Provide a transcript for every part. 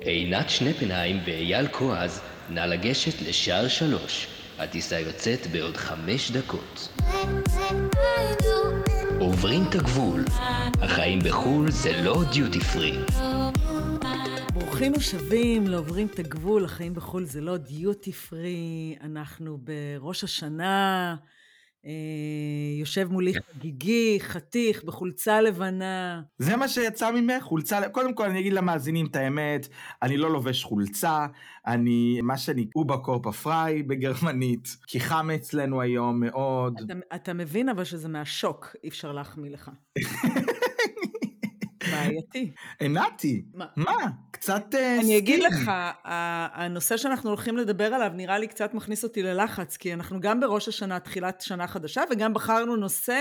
עינת שנפנהיים ואייל כועז, נא לגשת לשער שלוש. הטיסה יוצאת בעוד חמש דקות. עוברים את הגבול. החיים בחו"ל זה לא דיוטי פרי. ברוכים השבים לעוברים את הגבול, החיים בחו"ל זה לא דיוטי פרי, אנחנו בראש השנה, יושב מולי חגיגי, חתיך, בחולצה לבנה. זה מה שיצא ממך, חולצה, קודם כל אני אגיד למאזינים את האמת, אני לא לובש חולצה, אני מה שאני אובה קורפה פריי בגרמנית, כי חם אצלנו היום מאוד. אתה, אתה מבין אבל שזה מהשוק, אי אפשר להחמיא לך. בעייתי. עינתי, מה? מה? קצת אה, אני אגיד. לך, הנושא שאנחנו הולכים לדבר עליו נראה לי קצת מכניס אותי ללחץ, כי אנחנו גם בראש השנה, תחילת שנה חדשה, וגם בחרנו נושא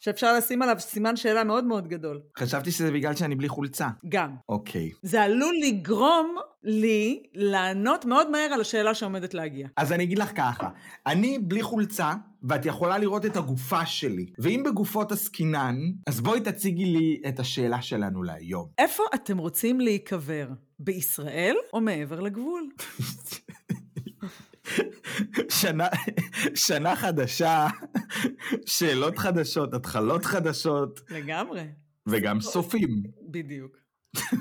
שאפשר לשים עליו סימן שאלה מאוד מאוד גדול. חשבתי שזה בגלל שאני בלי חולצה. גם. אוקיי. זה עלול לגרום לי לענות מאוד מהר על השאלה שעומדת להגיע. אז אני אגיד לך ככה, אני בלי חולצה, ואת יכולה לראות את הגופה שלי. ואם בגופות עסקינן, אז בואי תציגי לי את השאלה שלנו להיום. איפה אתם רוצים להיקבר? בישראל או מעבר לגבול? שנה, שנה חדשה, שאלות חדשות, התחלות חדשות, לגמרי. וגם סופים. בדיוק.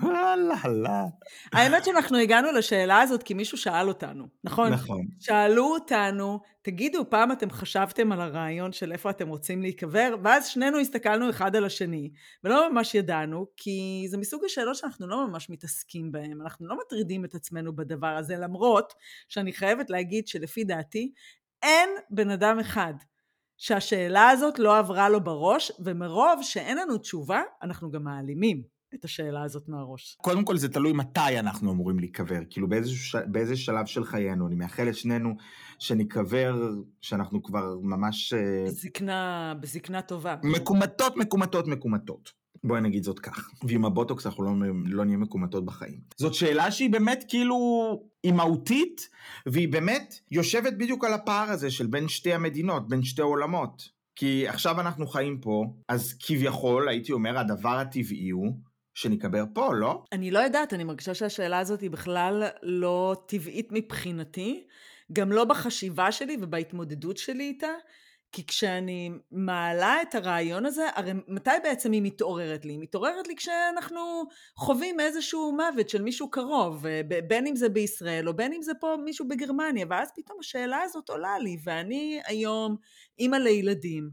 וואלה. האמת שאנחנו הגענו לשאלה הזאת כי מישהו שאל אותנו, נכון? נכון. שאלו אותנו, תגידו, פעם אתם חשבתם על הרעיון של איפה אתם רוצים להיקבר? ואז שנינו הסתכלנו אחד על השני, ולא ממש ידענו, כי זה מסוג השאלות שאנחנו לא ממש מתעסקים בהן, אנחנו לא מטרידים את עצמנו בדבר הזה, למרות שאני חייבת להגיד שלפי דעתי, אין בן אדם אחד שהשאלה הזאת לא עברה לו בראש, ומרוב שאין לנו תשובה, אנחנו גם מעלימים את השאלה הזאת מהראש. קודם כל זה תלוי מתי אנחנו אמורים להיקבר, כאילו באיזה. באיזה שלב של חיינו. אני מאחל לשנינו שניקבר, שאנחנו כבר ממש אה, בזקנה, בזקנה טובה. מקומטות, מקומטות, מקומטות. בואי נגיד זאת כך. ועם הבוטוקס אנחנו לא, לא נהיה מקומטות בחיים. זאת שאלה שהיא באמת כאילו, היא מהותית, והיא באמת יושבת בדיוק על הפער הזה של בין שתי המדינות, בין שתי עולמות. כי עכשיו אנחנו חיים פה, אז כביכול, הייתי אומר, הדבר הטבעי הוא שניקבר פה, לא? אני לא יודעת, אני מרגישה שהשאלה הזאת היא בכלל לא טבעית מבחינתי, גם לא בחשיבה שלי ובהתמודדות שלי איתה, כי כשאני מעלה את הרעיון הזה, הרי מתי בעצם היא מתעוררת לי? היא מתעוררת לי כשאנחנו חווים איזשהו מוות של מישהו קרוב, ב- בין אם זה בישראל או בין אם זה פה מישהו בגרמניה, ואז פתאום השאלה הזאת עולה לי, ואני היום אימא לילדים,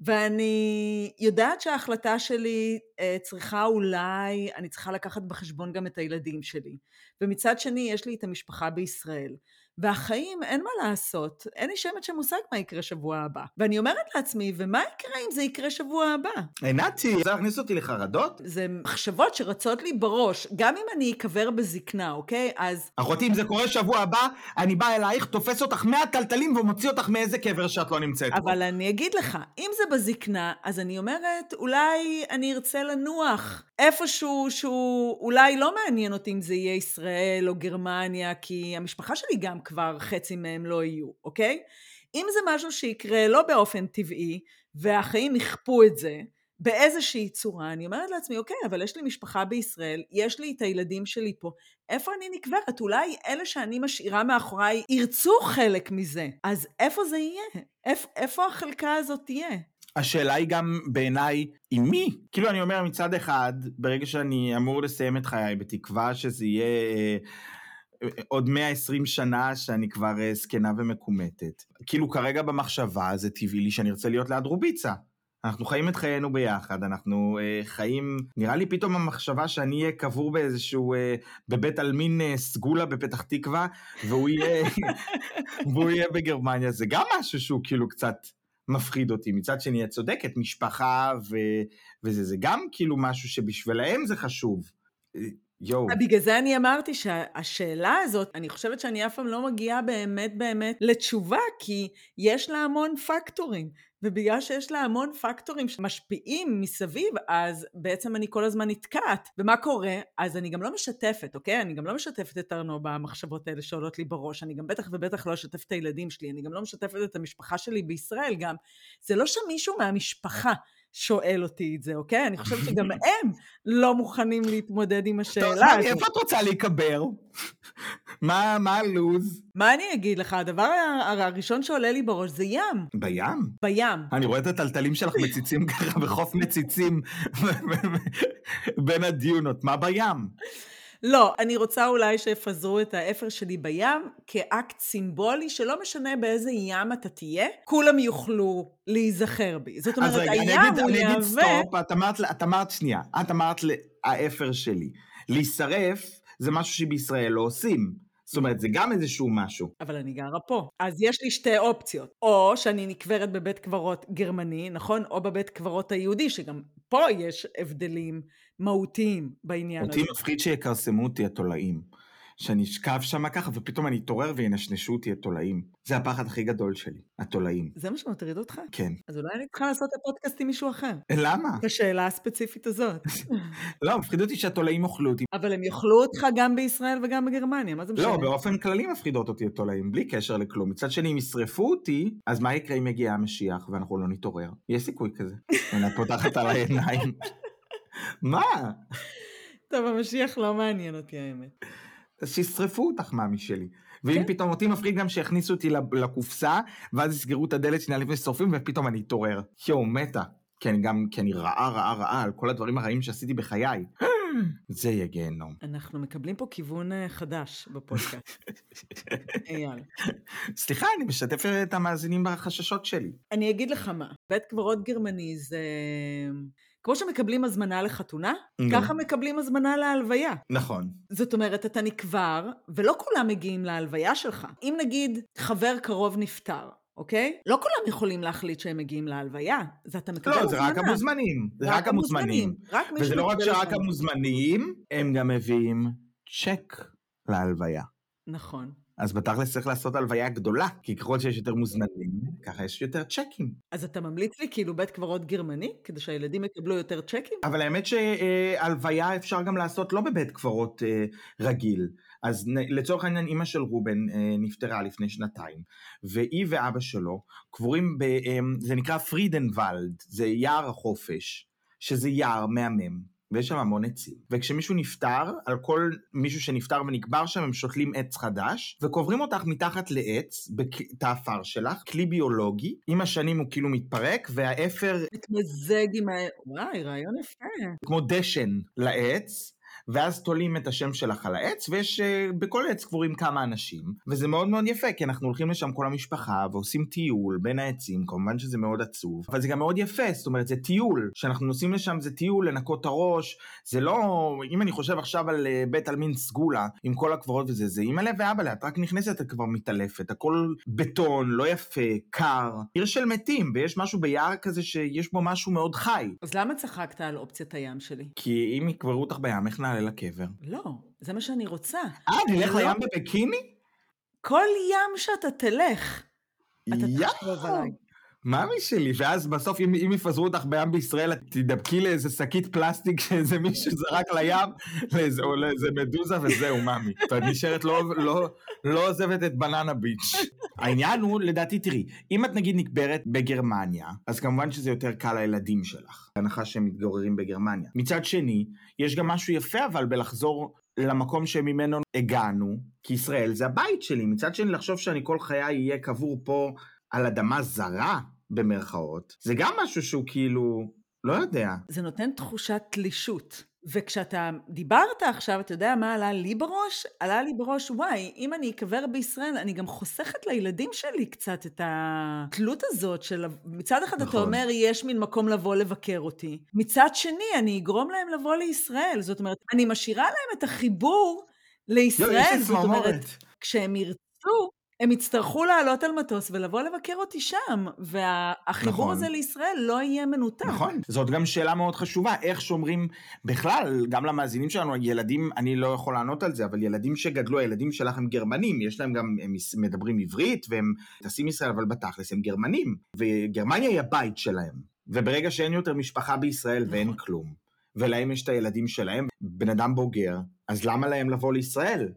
ואני יודעת שההחלטה שלי אה, צריכה אולי, אני צריכה לקחת בחשבון גם את הילדים שלי. ומצד שני, יש לי את המשפחה בישראל. והחיים, אין מה לעשות, אין לי שמץ של מושג מה יקרה שבוע הבא. ואני אומרת לעצמי, ומה יקרה אם זה יקרה שבוע הבא? עינתי, רוצה להכניס אותי לחרדות? זה מחשבות שרצות לי בראש, גם אם אני אקבר בזקנה, אוקיי? אז אחותי, אם זה קורה שבוע הבא, אני בא אלייך, תופס אותך מהטלטלים ומוציא אותך מאיזה קבר שאת לא נמצאת בו. אבל אני אגיד לך, אם זה בזקנה, אז אני אומרת, אולי אני ארצה לנוח איפשהו שהוא אולי לא מעניין אותי אם זה יהיה ישראל או גרמניה, כי המשפחה שלי גם כבר חצי מהם לא יהיו, אוקיי? אם זה משהו שיקרה לא באופן טבעי, והחיים יכפו את זה, באיזושהי צורה, אני אומרת לעצמי, אוקיי, אבל יש לי משפחה בישראל, יש לי את הילדים שלי פה, איפה אני נקברת? אולי אלה שאני משאירה מאחוריי ירצו חלק מזה. אז איפה זה יהיה? איפ, איפה החלקה הזאת תהיה? השאלה היא גם בעיניי, עם מי? כאילו אני אומר מצד אחד, ברגע שאני אמור לסיים את חיי, בתקווה שזה יהיה אה, עוד 120 שנה שאני כבר אה, זקנה ומקומטת. כאילו כרגע במחשבה זה טבעי לי שאני ארצה להיות ליד רוביצה. אנחנו חיים את חיינו ביחד, אנחנו אה, חיים, נראה לי פתאום המחשבה שאני אהיה קבור באיזשהו, אה, בבית עלמין אה, סגולה בפתח תקווה, והוא יהיה, והוא יהיה בגרמניה, זה גם משהו שהוא כאילו קצת מפחיד אותי. מצד שני, את צודקת, משפחה ו... וזה, זה גם כאילו משהו שבשבילהם זה חשוב. אה, יואו. בגלל זה אני אמרתי שהשאלה הזאת, אני חושבת שאני אף פעם לא מגיעה באמת באמת לתשובה, כי יש לה המון פקטורים. ובגלל שיש לה המון פקטורים שמשפיעים מסביב, אז בעצם אני כל הזמן נתקעת. ומה קורה? אז אני גם לא משתפת, אוקיי? אני גם לא משתפת את ארנו במחשבות האלה שעולות לי בראש. אני גם בטח ובטח לא אשתף את הילדים שלי. אני גם לא משתפת את המשפחה שלי בישראל גם. זה לא שמישהו מהמשפחה שואל אותי את זה, אוקיי? אני חושבת שגם הם לא מוכנים להתמודד עם השאלה הזאת. איפה את רוצה להיקבר? מה הלו"ז? מה אני אגיד לך? הדבר הראשון שעולה לי בראש זה ים. בים? בים. אני רואה את הטלטלים שלך מציצים ככה בחוף מציצים בין הדיונות. מה בים? לא, אני רוצה אולי שיפזרו את האפר שלי בים כאקט סימבולי, שלא משנה באיזה ים אתה תהיה, כולם יוכלו להיזכר בי. זאת אומרת, אז רגע, הים אגיד, הוא אני אגיד יהווה... סטופ, את אמרת, את אמרת שנייה, את אמרת האפר שלי. להישרף זה משהו שבישראל לא עושים. זאת אומרת, זה גם איזשהו משהו. אבל אני גרה פה. אז יש לי שתי אופציות. או שאני נקברת בבית קברות גרמני, נכון? או בבית קברות היהודי, שגם פה יש הבדלים מהותיים בעניין הזה. אותי מפחיד שיכרסמו אותי התולעים. שאני אשכב שם ככה, ופתאום אני אתעורר וינשנשו אותי התולעים. זה הפחד הכי גדול שלי, התולעים. זה מה שמטריד אותך? כן. אז אולי אני צריכה לעשות את הפודקאסט עם מישהו אחר. למה? את השאלה הספציפית הזאת. לא, מפחיד אותי שהתולעים אוכלו אותי. אבל הם יאכלו אותך גם בישראל וגם בגרמניה, מה זה משנה? לא, באופן כללי מפחידות אותי התולעים, בלי קשר לכלום. מצד שני, אם ישרפו אותי, אז מה יקרה אם יגיע המשיח ואנחנו לא נתעורר? יש סיכוי כזה. את פותחת על העיניים. מה? טוב, המשיח לא מעניין אותי האמת. אז שישרפו אותך, מאמי שלי. ואם כן. פתאום אותי מפחיד גם שיכניסו אותי לקופסה, ואז יסגרו את הדלת שנייה לפני ששורפים, ופתאום אני אתעורר. יואו, מתה. כי אני גם, כי אני רעה, רעה, רעה על כל הדברים הרעים שעשיתי בחיי. זה יהיה גיהנום. אנחנו מקבלים פה כיוון אה, חדש בפודקאסט. אייל. סליחה, אני משתף את המאזינים בחששות שלי. אני אגיד לך מה, בית קברות גרמני זה... כמו שמקבלים הזמנה לחתונה, נו. ככה מקבלים הזמנה להלוויה. נכון. זאת אומרת, אתה נקבר, ולא כולם מגיעים להלוויה שלך. אם נגיד חבר קרוב נפטר, אוקיי? לא כולם יכולים להחליט שהם מגיעים להלוויה. זה אתה מקבל לא, הזמנה. זה רק המוזמנים. זה רק המוזמנים. רק וזה לא רק שרק הזמנה. המוזמנים, הם גם מביאים צ'ק להלוויה. נכון. אז בתכלס צריך לעשות הלוויה גדולה, כי ככל שיש יותר מוזמנים, ככה יש יותר צ'קים. אז אתה ממליץ לי כאילו בית קברות גרמני, כדי שהילדים יקבלו יותר צ'קים? אבל האמת שהלוויה אפשר גם לעשות לא בבית קברות אה, רגיל. אז לצורך העניין, אימא של רובן אה, נפטרה לפני שנתיים, והיא ואבא שלו קבורים ב... אה, זה נקרא פרידנוולד, זה יער החופש, שזה יער מהמם. ויש שם המון עצים. וכשמישהו נפטר, על כל מישהו שנפטר ונקבר שם, הם שותלים עץ חדש, וקוברים אותך מתחת לעץ, את האפר שלך, כלי ביולוגי, עם השנים הוא כאילו מתפרק, והאפר מתמזג עם ה... וואי, רעיון יפה. כמו דשן לעץ, ואז תולים את השם שלך על העץ, ויש uh, בכל עץ קבורים כמה אנשים, וזה מאוד מאוד יפה, כי אנחנו הולכים לשם כל המשפחה, ועושים טיול בין העצים, כמובן שזה מאוד עצוב, אבל זה גם מאוד יפה, זאת אומרת, זה טיול, כשאנחנו נוסעים לשם זה טיול לנקות את הראש, זה לא, אם אני חושב עכשיו על uh, בית עלמין סגולה, עם כל הקברות וזה, זה אימא'לה ואבא'לה, את רק נכנסת, את כבר מתעלפת, הכל בטון, לא יפה, קר, עיר של מתים, ויש משהו ביער כזה שיש בו משהו מאוד חי. אז למה צחקת על אופציית הים שלי? כי אם יקברו אותך בים, איך נעלה לקבר? לא, זה מה שאני רוצה. אה, נלך לא. לים בביקיני? כל ים שאתה תלך, אתה תחשוב עליי. מאמי שלי, ואז בסוף אם, אם יפזרו אותך בים בישראל, את תדבקי לאיזה שקית פלסטיק שאיזה מישהו זרק לים, לאיזה, או לאיזה מדוזה וזהו, מאמי. ואת נשארת לא, לא, לא עוזבת את בננה ביץ'. העניין הוא, לדעתי, תראי, אם את נגיד נקברת בגרמניה, אז כמובן שזה יותר קל לילדים שלך, בהנחה שהם מתגוררים בגרמניה. מצד שני, יש גם משהו יפה אבל בלחזור למקום שממנו הגענו, כי ישראל זה הבית שלי. מצד שני, לחשוב שאני כל חיי אהיה קבור פה על אדמה זרה, במרכאות, זה גם משהו שהוא כאילו, לא יודע. זה נותן תחושת תלישות. וכשאתה דיברת עכשיו, אתה יודע מה עלה לי בראש? עלה לי בראש, וואי, אם אני אקבר בישראל, אני גם חוסכת לילדים שלי קצת את התלות הזאת של... מצד אחד אתה נכון. אומר, יש מין מקום לבוא לבקר אותי. מצד שני, אני אגרום להם לבוא לישראל. זאת אומרת, אני משאירה להם את החיבור לישראל. יואו, יש זאת אומרת. כשהם ירצו, הם יצטרכו לעלות על מטוס ולבוא לבקר אותי שם, והחיבור נכון. הזה לישראל לא יהיה מנותק. נכון, זאת גם שאלה מאוד חשובה, איך שומרים בכלל, גם למאזינים שלנו, ילדים, אני לא יכול לענות על זה, אבל ילדים שגדלו, הילדים שלך הם גרמנים, יש להם גם, הם מדברים עברית והם טסים ישראל, אבל בתכלס הם גרמנים, וגרמניה היא הבית שלהם, וברגע שאין יותר משפחה בישראל ואין נכון. כלום, ולהם יש את הילדים שלהם, בן אדם בוגר, אז למה להם לבוא לישראל?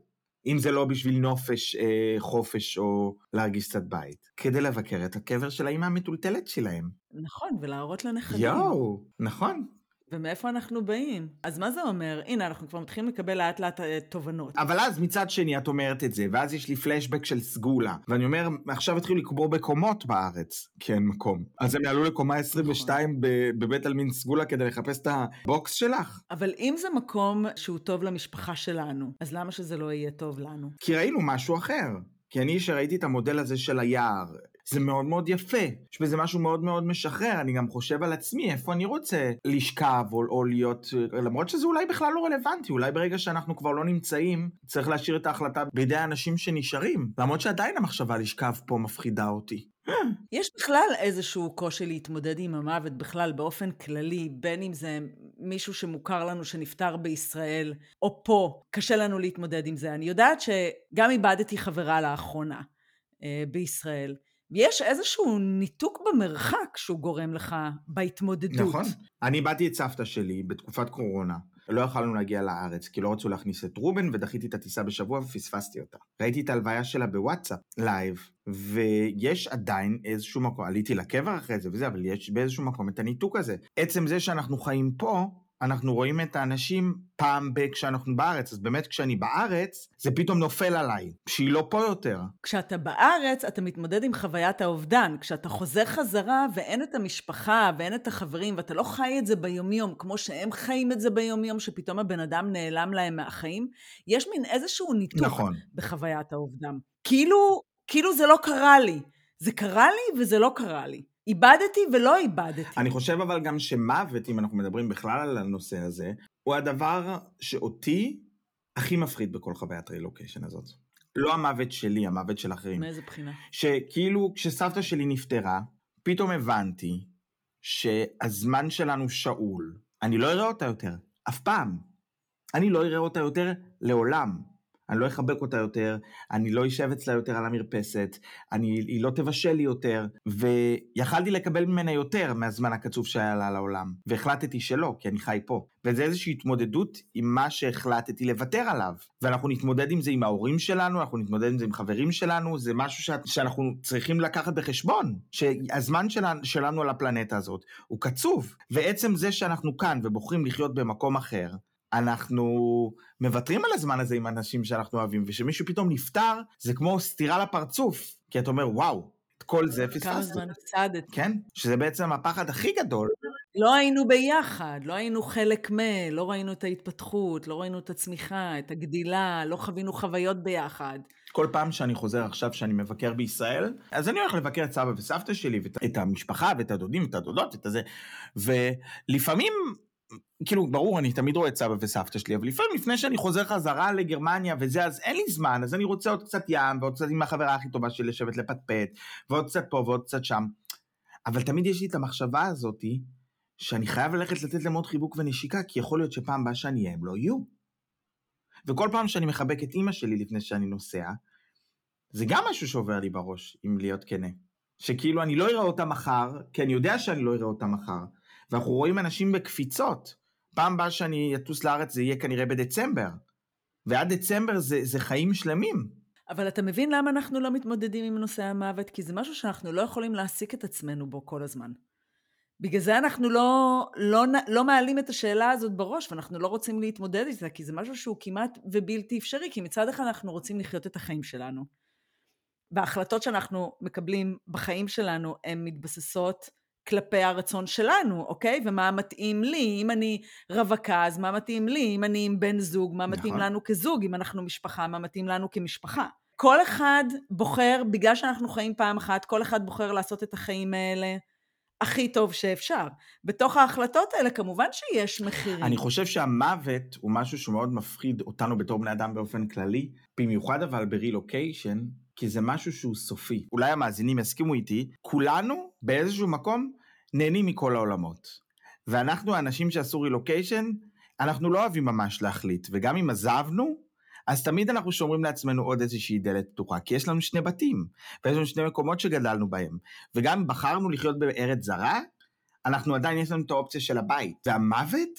אם זה לא בשביל נופש, אה, חופש או להרגיש קצת בית. כדי לבקר את הקבר של האימא המטולטלת שלהם. נכון, ולהראות לנכדים. יואו, נכון. ומאיפה אנחנו באים? אז מה זה אומר? הנה, אנחנו כבר מתחילים לקבל לאט לאט אה, תובנות. אבל אז מצד שני את אומרת את זה, ואז יש לי פלשבק של סגולה. ואני אומר, עכשיו התחילו לקבור בקומות בארץ, כי אין מקום. אז הם יעלו לקומה 22 ב- בבית עלמין סגולה כדי לחפש את הבוקס שלך? אבל אם זה מקום שהוא טוב למשפחה שלנו, אז למה שזה לא יהיה טוב לנו? כי ראינו משהו אחר. כי אני, שראיתי את המודל הזה של היער, זה מאוד מאוד יפה. יש בזה משהו מאוד מאוד משחרר. אני גם חושב על עצמי, איפה אני רוצה לשכב או, או להיות... למרות שזה אולי בכלל לא רלוונטי. אולי ברגע שאנחנו כבר לא נמצאים, צריך להשאיר את ההחלטה בידי האנשים שנשארים. למרות שעדיין המחשבה לשכב פה מפחידה אותי. יש בכלל איזשהו קושי להתמודד עם המוות בכלל באופן כללי, בין אם זה מישהו שמוכר לנו שנפטר בישראל, או פה, קשה לנו להתמודד עם זה. אני יודעת שגם איבדתי חברה לאחרונה אה, בישראל. יש איזשהו ניתוק במרחק שהוא גורם לך בהתמודדות. נכון. אני איבדתי את סבתא שלי בתקופת קורונה. לא יכולנו להגיע לארץ, כי לא רצו להכניס את רובן, ודחיתי את הטיסה בשבוע ופספסתי אותה. ראיתי את ההלוויה שלה בוואטסאפ, live, ויש עדיין איזשהו מקום, עליתי לקבר אחרי זה וזה, אבל יש באיזשהו מקום את הניתוק הזה. עצם זה שאנחנו חיים פה, אנחנו רואים את האנשים פעם ב... כשאנחנו בארץ, אז באמת כשאני בארץ, זה פתאום נופל עליי, שהיא לא פה יותר. כשאתה בארץ, אתה מתמודד עם חוויית האובדן. כשאתה חוזר חזרה ואין את המשפחה ואין את החברים, ואתה לא חי את זה ביומיום, כמו שהם חיים את זה ביומיום, שפתאום הבן אדם נעלם להם מהחיים, יש מין איזשהו ניתוק נכון. בחוויית האובדן. כאילו, כאילו זה לא קרה לי. זה קרה לי וזה לא קרה לי. איבדתי ולא איבדתי. אני חושב אבל גם שמוות, אם אנחנו מדברים בכלל על הנושא הזה, הוא הדבר שאותי הכי מפחיד בכל חוויית רילוקיישן הזאת. לא המוות שלי, המוות של אחרים. מאיזה בחינה? שכאילו כשסבתא שלי נפטרה, פתאום הבנתי שהזמן שלנו שאול. אני לא אראה אותה יותר, אף פעם. אני לא אראה אותה יותר לעולם. אני לא אחבק אותה יותר, אני לא אשב אצלה יותר על המרפסת, אני, היא לא תבשל לי יותר, ויכלתי לקבל ממנה יותר מהזמן הקצוב שהיה לה לעולם, והחלטתי שלא, כי אני חי פה. וזה איזושהי התמודדות עם מה שהחלטתי לוותר עליו. ואנחנו נתמודד עם זה עם ההורים שלנו, אנחנו נתמודד עם זה עם חברים שלנו, זה משהו ש... שאנחנו צריכים לקחת בחשבון, שהזמן שלנו, שלנו על הפלנטה הזאת הוא קצוב, ועצם זה שאנחנו כאן ובוחרים לחיות במקום אחר, אנחנו מוותרים על הזמן הזה עם אנשים שאנחנו אוהבים, וכשמישהו פתאום נפטר, זה כמו סטירה לפרצוף, כי אתה אומר, וואו, את כל זה פספסתי. כמה זמן הפסדת. כן, שזה בעצם הפחד הכי גדול. לא היינו ביחד, לא היינו חלק מ... לא ראינו את ההתפתחות, לא ראינו את הצמיחה, את הגדילה, לא חווינו חוויות ביחד. כל פעם שאני חוזר עכשיו שאני מבקר בישראל, אז אני הולך לבקר את סבא וסבתא שלי, ואת המשפחה, ואת הדודים, ואת הדודות, ואת הזה, ולפעמים כאילו, ברור, אני תמיד רואה את סבא וסבתא שלי, אבל לפעמים לפני שאני חוזר חזרה לגרמניה וזה, אז אין לי זמן, אז אני רוצה עוד קצת ים, ועוד קצת עם החברה הכי טובה שלי לשבת לפטפט, ועוד קצת פה ועוד קצת שם. אבל תמיד יש לי את המחשבה הזאתי, שאני חייב ללכת לתת להם עוד חיבוק ונשיקה, כי יכול להיות שפעם הבאה שאני אהיה, הם לא יהיו. וכל פעם שאני מחבק את אימא שלי לפני שאני נוסע, זה גם משהו שעובר לי בראש, אם להיות כנה. שכאילו אני לא אראה אותה מחר, כי אני יודע שאני לא אראה אותה מחר, ואנחנו רואים אנשים בקפיצות. פעם הבאה שאני אטוס לארץ זה יהיה כנראה בדצמבר. ועד דצמבר זה, זה חיים שלמים. אבל אתה מבין למה אנחנו לא מתמודדים עם נושא המוות? כי זה משהו שאנחנו לא יכולים להעסיק את עצמנו בו כל הזמן. בגלל זה אנחנו לא, לא, לא מעלים את השאלה הזאת בראש, ואנחנו לא רוצים להתמודד איתה, כי זה משהו שהוא כמעט ובלתי אפשרי, כי מצד אחד אנחנו רוצים לחיות את החיים שלנו. וההחלטות שאנחנו מקבלים בחיים שלנו הן מתבססות כלפי הרצון שלנו, אוקיי? ומה מתאים לי, אם אני רווקה, אז מה מתאים לי, אם אני עם בן זוג, מה מתאים נכון. לנו כזוג, אם אנחנו משפחה, מה מתאים לנו כמשפחה. כל אחד בוחר, בגלל שאנחנו חיים פעם אחת, כל אחד בוחר לעשות את החיים האלה הכי טוב שאפשר. בתוך ההחלטות האלה כמובן שיש מחירים. אני חושב שהמוות הוא משהו שמאוד מפחיד אותנו בתור בני אדם באופן כללי, במיוחד אבל ברילוקיישן, כי זה משהו שהוא סופי. אולי המאזינים יסכימו איתי, כולנו באיזשהו מקום נהנים מכל העולמות. ואנחנו האנשים שעשו רילוקיישן, אנחנו לא אוהבים ממש להחליט, וגם אם עזבנו, אז תמיד אנחנו שומרים לעצמנו עוד איזושהי דלת פתוחה, כי יש לנו שני בתים, ויש לנו שני מקומות שגדלנו בהם. וגם אם בחרנו לחיות בארץ זרה, אנחנו עדיין יש לנו את האופציה של הבית. והמוות,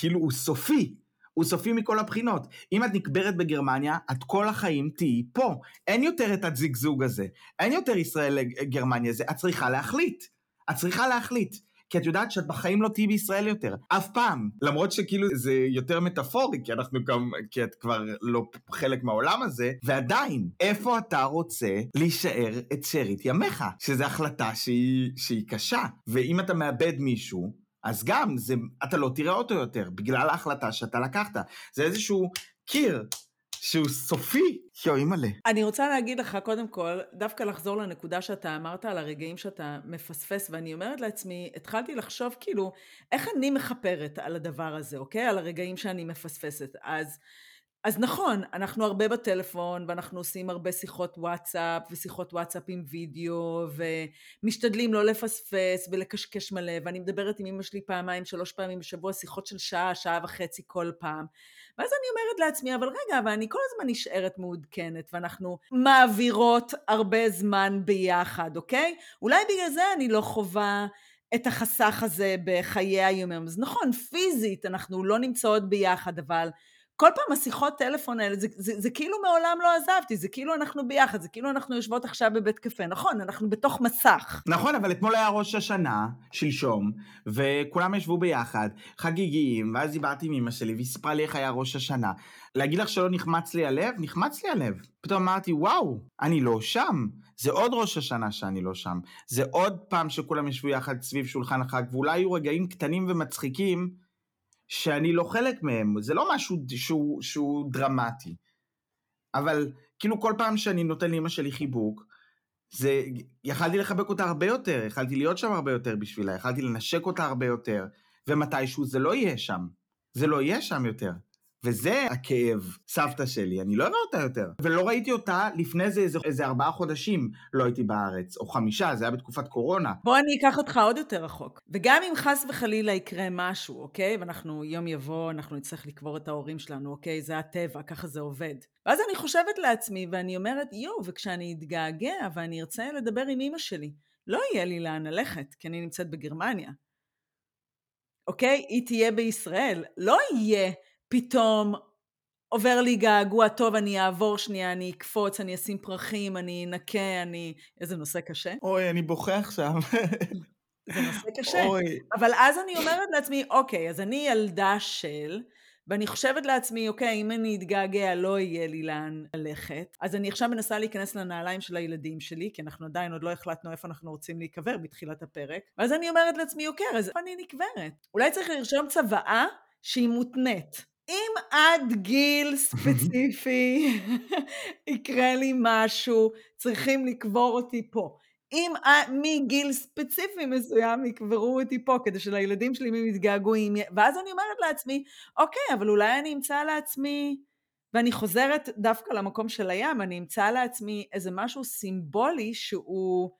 כאילו, הוא סופי. הוא סופי מכל הבחינות. אם את נקברת בגרמניה, את כל החיים תהיי פה. אין יותר את הזיגזוג הזה. אין יותר ישראל-גרמניה זה. את צריכה להחליט. את צריכה להחליט. כי את יודעת שאת בחיים לא תהיי בישראל יותר. אף פעם. למרות שכאילו זה יותר מטאפורי, כי אנחנו גם, כי את כבר לא חלק מהעולם הזה, ועדיין, איפה אתה רוצה להישאר את שארית ימיך? שזו החלטה שהיא, שהיא קשה. ואם אתה מאבד מישהו, אז גם, זה, אתה לא תראה אותו יותר, בגלל ההחלטה שאתה לקחת. זה איזשהו קיר שהוא סופי. יואו, אימא'לה. אני רוצה להגיד לך, קודם כל, דווקא לחזור לנקודה שאתה אמרת על הרגעים שאתה מפספס, ואני אומרת לעצמי, התחלתי לחשוב כאילו, איך אני מכפרת על הדבר הזה, אוקיי? על הרגעים שאני מפספסת. אז... אז נכון, אנחנו הרבה בטלפון, ואנחנו עושים הרבה שיחות וואטסאפ, ושיחות וואטסאפ עם וידאו, ומשתדלים לא לפספס ולקשקש מלא, ואני מדברת עם אמא שלי פעמיים, שלוש פעמים בשבוע, שיחות של שעה, שעה וחצי כל פעם. ואז אני אומרת לעצמי, אבל רגע, אבל אני כל הזמן נשארת מעודכנת, ואנחנו מעבירות הרבה זמן ביחד, אוקיי? אולי בגלל זה אני לא חווה את החסך הזה בחיי היום. אז נכון, פיזית אנחנו לא נמצאות ביחד, אבל... כל פעם השיחות טלפון האלה, זה, זה, זה, זה כאילו מעולם לא עזבתי, זה כאילו אנחנו ביחד, זה כאילו אנחנו יושבות עכשיו בבית קפה, נכון, אנחנו בתוך מסך. נכון, אבל אתמול היה ראש השנה, שלשום, וכולם ישבו ביחד, חגיגיים, ואז דיברתי עם אמא שלי, והיא סיפרה לי איך היה ראש השנה. להגיד לך שלא נחמץ לי הלב? נחמץ לי הלב. פתאום אמרתי, וואו, אני לא שם. זה עוד ראש השנה שאני לא שם. זה עוד פעם שכולם ישבו יחד סביב שולחן החג, ואולי היו רגעים קטנים ומצחיקים, שאני לא חלק מהם, זה לא משהו שהוא, שהוא דרמטי. אבל כאילו כל פעם שאני נותן לאמא שלי חיבוק, זה, יכלתי לחבק אותה הרבה יותר, יכלתי להיות שם הרבה יותר בשבילה, יכלתי לנשק אותה הרבה יותר, ומתישהו זה לא יהיה שם. זה לא יהיה שם יותר. וזה הכאב, סבתא שלי, אני לא אראה אותה יותר. ולא ראיתי אותה לפני זה איזה, איזה ארבעה חודשים לא הייתי בארץ, או חמישה, זה היה בתקופת קורונה. בוא אני אקח אותך עוד יותר רחוק. וגם אם חס וחלילה יקרה משהו, אוקיי? ואנחנו, יום יבוא, אנחנו נצטרך לקבור את ההורים שלנו, אוקיי? זה הטבע, ככה זה עובד. ואז אני חושבת לעצמי, ואני אומרת, יואו, וכשאני אתגעגע ואני ארצה לדבר עם אמא שלי, לא יהיה לי לאן ללכת, כי אני נמצאת בגרמניה. אוקיי? היא תהיה בישראל. לא יהיה פתאום עובר לי געגוע, טוב, אני אעבור שנייה, אני אקפוץ, אני אשים פרחים, אני אנקה, אני... איזה נושא קשה. אוי, אני בוכה עכשיו. זה נושא קשה. אוי. אבל אז אני אומרת לעצמי, אוקיי, אז אני ילדה של, ואני חושבת לעצמי, אוקיי, אם אני אתגעגע, לא יהיה לי לאן ללכת. אז אני עכשיו מנסה להיכנס לנעליים של הילדים שלי, כי אנחנו עדיין עוד לא החלטנו איפה אנחנו רוצים להיקבר בתחילת הפרק. ואז אני אומרת לעצמי, אוקיי, אז איפה אני נקברת? אולי צריך לרשום צוואה שהיא מותנית. אם עד גיל ספציפי יקרה לי משהו, צריכים לקבור אותי פה. אם מגיל ספציפי מסוים יקברו אותי פה, כדי שלילדים שלי הם יתגעגעו. ואז אני אומרת לעצמי, אוקיי, אבל אולי אני אמצא לעצמי, ואני חוזרת דווקא למקום של הים, אני אמצא לעצמי איזה משהו סימבולי שהוא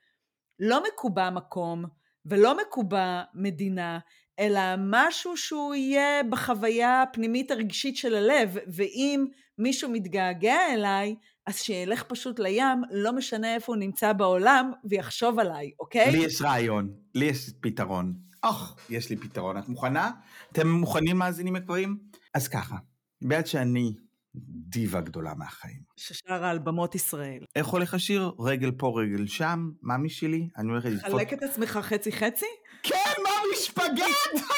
לא מקובע מקום ולא מקובע מדינה, אלא משהו שהוא יהיה בחוויה הפנימית הרגשית של הלב, ואם מישהו מתגעגע אליי, אז שילך פשוט לים, לא משנה איפה הוא נמצא בעולם, ויחשוב עליי, אוקיי? לי יש רעיון, לי יש פתרון. אוח, יש לי פתרון. את מוכנה? אתם מוכנים מאזינים יקרים? אז ככה, בעת שאני דיבה גדולה מהחיים. ששרה על במות ישראל. איך הולך השיר? רגל פה, רגל שם, ממי שלי? אני הולך לדפוק... חלק את עצמך חצי-חצי? כן, ממי שפגט!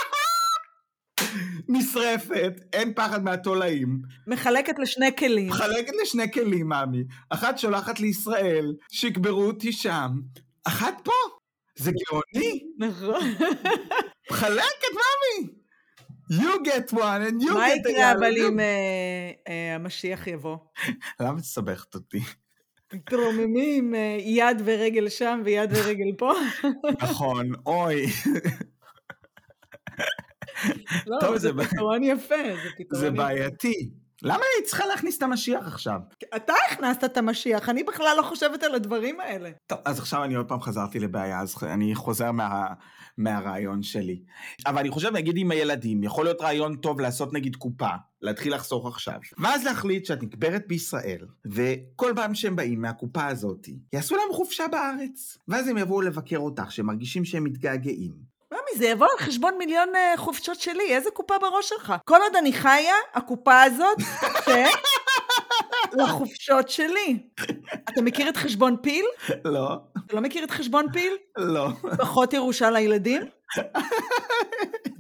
נשרפת, אין פחד מהתולעים. מחלקת לשני כלים. מחלקת לשני כלים, ממי. אחת שולחת לישראל, שיקברו אותי שם, אחת פה. זה גאוני. נכון. מחלקת, ממי. You get one and you get the other. מה יקרה אבל אם אה, אה, המשיח יבוא? למה את מסבכת אותי? מתרוממים אה, יד ורגל שם ויד ורגל פה. נכון, אוי. לא, זה פתרון יפה, זה פתרון זה בעייתי. למה היא צריכה להכניס את המשיח עכשיו? אתה הכנסת את המשיח, אני בכלל לא חושבת על הדברים האלה. טוב, אז עכשיו אני עוד פעם חזרתי לבעיה, אז אני חוזר מה, מהרעיון שלי. אבל אני חושב, נגיד עם הילדים, יכול להיות רעיון טוב לעשות נגיד קופה, להתחיל לחסוך עכשיו. ואז להחליט שאת נקברת בישראל, וכל פעם שהם באים מהקופה הזאת, יעשו להם חופשה בארץ. ואז הם יבואו לבקר אותך, שהם מרגישים שהם מתגעגעים. זה יבוא על חשבון מיליון uh, חופשות שלי, איזה קופה בראש שלך? כל עוד אני חיה, הקופה הזאת, זה לחופשות שלי. אתה מכיר את חשבון פיל? לא, אתה לא מכיר את חשבון פיל? לא. פחות ירושה לילדים?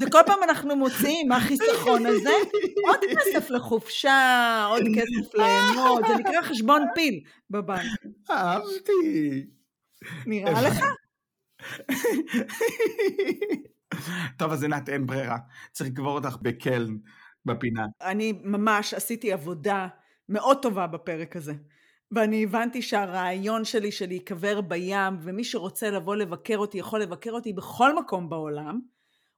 וכל פעם אנחנו מוציאים מהחיסכון הזה עוד כסף לחופשה, עוד כסף ליהנות, זה נקרא חשבון פיל בבנק. אהבתי. נראה לך? טוב, אז עינת, אין ברירה. צריך לקבור אותך בקלן, בפינה. אני ממש עשיתי עבודה מאוד טובה בפרק הזה. ואני הבנתי שהרעיון שלי של להיקבר בים, ומי שרוצה לבוא לבקר אותי יכול לבקר אותי בכל מקום בעולם,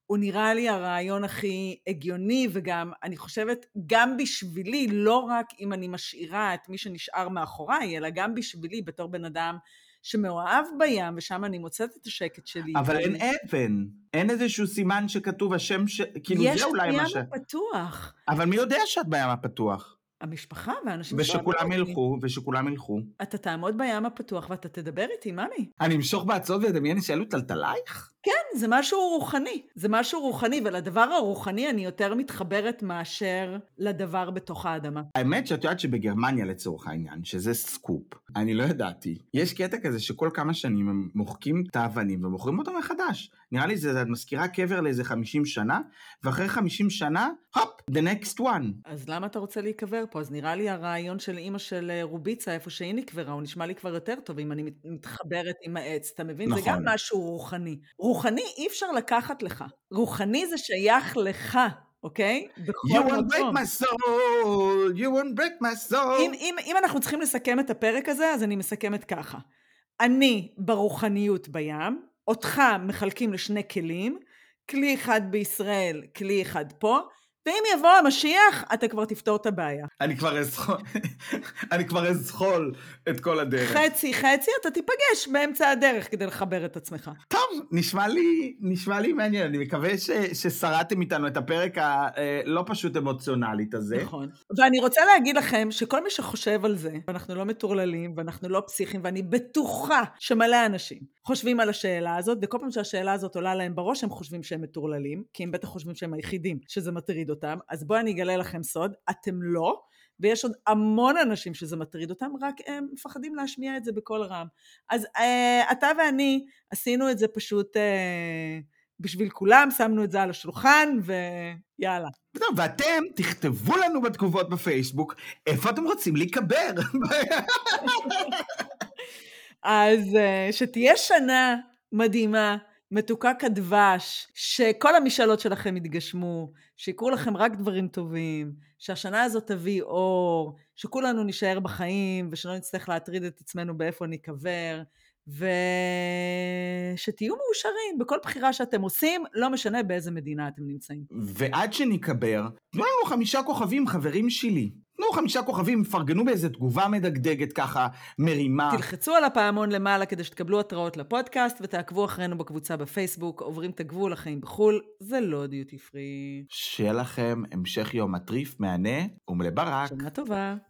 הוא נראה לי הרעיון הכי הגיוני, וגם, אני חושבת, גם בשבילי, לא רק אם אני משאירה את מי שנשאר מאחוריי, אלא גם בשבילי בתור בן אדם שמאוהב בים, ושם אני מוצאת את השקט שלי. אבל אין אבן. אין איזשהו סימן שכתוב השם ש... כאילו, יש זה אולי מה ש... בים הפתוח. אבל מי יודע שאת בים הפתוח? המשפחה והאנשים ושכולם. ילכו, ושכולם ילכו. אתה תעמוד בים הפתוח ואתה תדבר איתי, ממי. אני אמשוך בעצות ואדמיין שיעלו טלטלייך? כן, זה משהו רוחני. זה משהו רוחני, ולדבר הרוחני אני יותר מתחברת מאשר לדבר בתוך האדמה. האמת שאת יודעת שבגרמניה לצורך העניין, שזה סקופ, אני לא ידעתי, יש קטע כזה שכל כמה שנים הם מוחקים את האבנים ומוכרים אותם מחדש. נראה לי זה, את מזכירה קבר לאיזה 50 שנה, ואחרי 50 שנה, הופ, the next one. אז למה אתה רוצה להיקבר פה? אז נראה לי הרעיון של אימא של אה, רוביצה, איפה שהיא נקברה, הוא נשמע לי כבר יותר טוב אם אני מת- מתחברת עם העץ, אתה מבין? זה נכון. גם משהו רוחני. רוחני אי אפשר לקחת לך. רוחני זה שייך לך, אוקיי? You won't break my soul, you won't break my soul. אם, אם, אם אנחנו צריכים לסכם את הפרק הזה, אז אני מסכמת ככה. אני ברוחניות בים, אותך מחלקים לשני כלים, כלי אחד בישראל, כלי אחד פה, ואם יבוא המשיח, אתה כבר תפתור את הבעיה. אני כבר אזחול, אני כבר אזחול את כל הדרך. חצי חצי, אתה תיפגש באמצע הדרך כדי לחבר את עצמך. טוב, נשמע לי, נשמע לי מעניין, אני מקווה ש, ששרדתם איתנו את הפרק הלא פשוט אמוציונלית הזה. נכון. ואני רוצה להגיד לכם שכל מי שחושב על זה, ואנחנו לא מטורללים, ואנחנו לא פסיכים, ואני בטוחה שמלא אנשים חושבים על השאלה הזאת, וכל פעם שהשאלה הזאת עולה להם בראש, הם חושבים שהם מטורללים, כי הם בטח חושבים שהם היחידים שזה מטריד אותם. אז בואו אני אגלה לכם סוד, אתם לא, ויש עוד המון אנשים שזה מטריד אותם, רק הם מפחדים להשמיע את זה בקול רם. אז אה, אתה ואני עשינו את זה פשוט אה, בשביל כולם, שמנו את זה על השולחן, ויאללה. טוב, ואתם תכתבו לנו בתגובות בפייסבוק איפה אתם רוצים להיקבר. אז אה, שתהיה שנה מדהימה, מתוקה כדבש, שכל המשאלות שלכם יתגשמו, שיקרו לכם רק דברים טובים, שהשנה הזאת תביא אור, שכולנו נישאר בחיים ושלא נצטרך להטריד את עצמנו באיפה ניקבר, ושתהיו מאושרים בכל בחירה שאתם עושים, לא משנה באיזה מדינה אתם נמצאים. ועד שניקבר, תנו לנו חמישה כוכבים, חברים שלי. תנו חמישה כוכבים, פרגנו באיזה תגובה מדגדגת ככה, מרימה. תלחצו על הפעמון למעלה כדי שתקבלו התראות לפודקאסט ותעקבו אחרינו בקבוצה בפייסבוק, עוברים את הגבול לחיים בחו"ל, זה לא דיוטי פרי. שיהיה לכם המשך יום מטריף, מהנה ומלא ברק. שנה טובה.